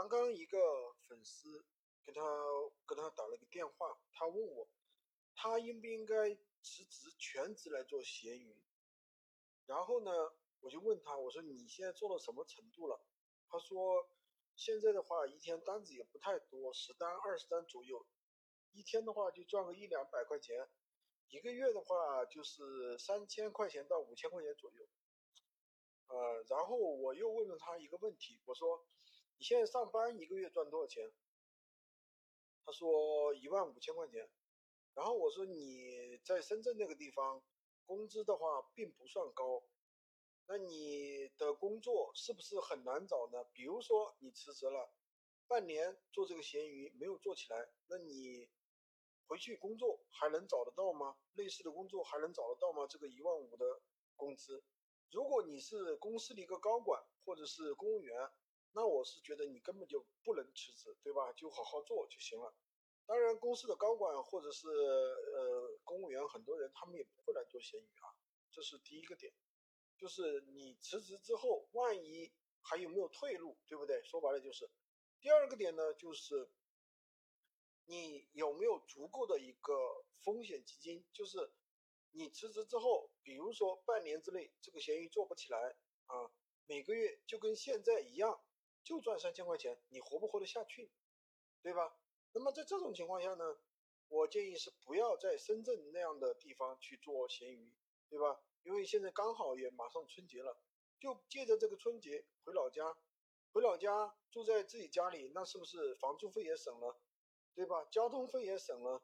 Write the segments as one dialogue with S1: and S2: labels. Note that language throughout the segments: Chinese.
S1: 刚刚一个粉丝跟他跟他打了个电话，他问我，他应不应该辞职全职来做闲鱼？然后呢，我就问他，我说你现在做到什么程度了？他说现在的话，一天单子也不太多，十单二十单左右，一天的话就赚个一两百块钱，一个月的话就是三千块钱到五千块钱左右。呃，然后我又问了他一个问题，我说。你现在上班一个月赚多少钱？他说一万五千块钱。然后我说你在深圳那个地方工资的话并不算高，那你的工作是不是很难找呢？比如说你辞职了，半年做这个闲鱼没有做起来，那你回去工作还能找得到吗？类似的工作还能找得到吗？这个一万五的工资，如果你是公司的一个高管或者是公务员。那我是觉得你根本就不能辞职，对吧？就好好做就行了。当然，公司的高管或者是呃公务员，很多人他们也不会来做闲鱼啊。这是第一个点，就是你辞职之后，万一还有没有退路，对不对？说白了就是。第二个点呢，就是你有没有足够的一个风险基金，就是你辞职之后，比如说半年之内这个闲鱼做不起来啊，每个月就跟现在一样。就赚三千块钱，你活不活得下去，对吧？那么在这种情况下呢，我建议是不要在深圳那样的地方去做闲鱼，对吧？因为现在刚好也马上春节了，就借着这个春节回老家，回老家住在自己家里，那是不是房租费也省了，对吧？交通费也省了，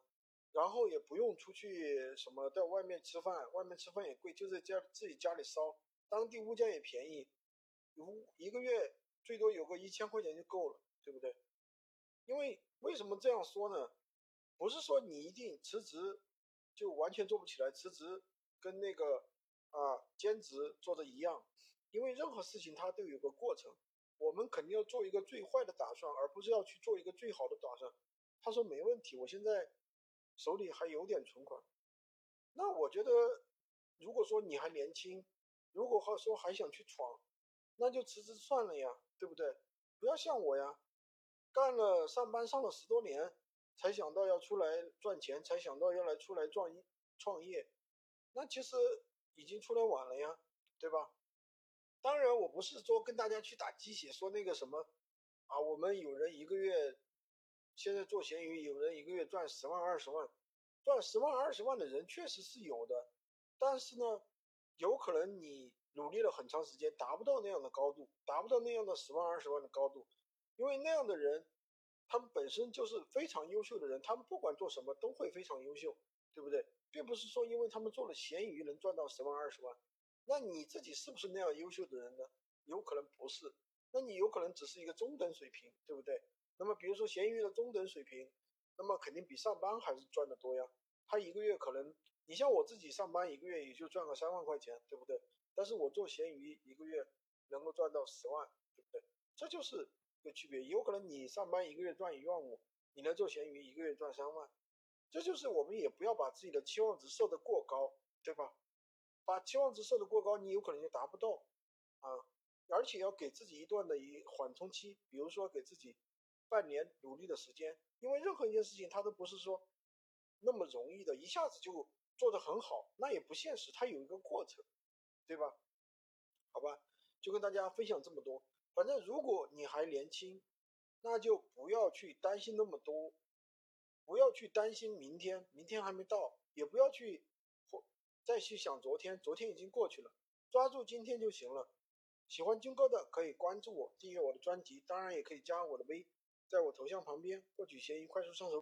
S1: 然后也不用出去什么在外面吃饭，外面吃饭也贵，就在家自己家里烧，当地物价也便宜，如一个月。最多有个一千块钱就够了，对不对？因为为什么这样说呢？不是说你一定辞职就完全做不起来，辞职跟那个啊兼职做的一样。因为任何事情它都有个过程，我们肯定要做一个最坏的打算，而不是要去做一个最好的打算。他说没问题，我现在手里还有点存款。那我觉得，如果说你还年轻，如果话说还想去闯，那就辞职算了呀。对不对？不要像我呀，干了上班上了十多年，才想到要出来赚钱，才想到要来出来创业创业，那其实已经出来晚了呀，对吧？当然，我不是说跟大家去打鸡血，说那个什么啊，我们有人一个月现在做闲鱼，有人一个月赚十万二十万，赚十万二十万的人确实是有的，但是呢，有可能你。努力了很长时间，达不到那样的高度，达不到那样的十万二十万的高度，因为那样的人，他们本身就是非常优秀的人，他们不管做什么都会非常优秀，对不对？并不是说因为他们做了闲鱼能赚到十万二十万，那你自己是不是那样优秀的人呢？有可能不是，那你有可能只是一个中等水平，对不对？那么比如说闲鱼的中等水平，那么肯定比上班还是赚的多呀。他一个月可能，你像我自己上班一个月也就赚个三万块钱，对不对？但是我做闲鱼一个月能够赚到十万，对不对？这就是一个区别。有可能你上班一个月赚一万五，你来做闲鱼一个月赚三万，这就是我们也不要把自己的期望值设得过高，对吧？把期望值设得过高，你有可能就达不到啊。而且要给自己一段的一缓冲期，比如说给自己半年努力的时间，因为任何一件事情它都不是说那么容易的，一下子就做得很好，那也不现实，它有一个过程。对吧？好吧，就跟大家分享这么多。反正如果你还年轻，那就不要去担心那么多，不要去担心明天，明天还没到，也不要去或再去想昨天，昨天已经过去了，抓住今天就行了。喜欢军哥的可以关注我，订阅我的专辑，当然也可以加我的微，在我头像旁边获取闲鱼快速上手。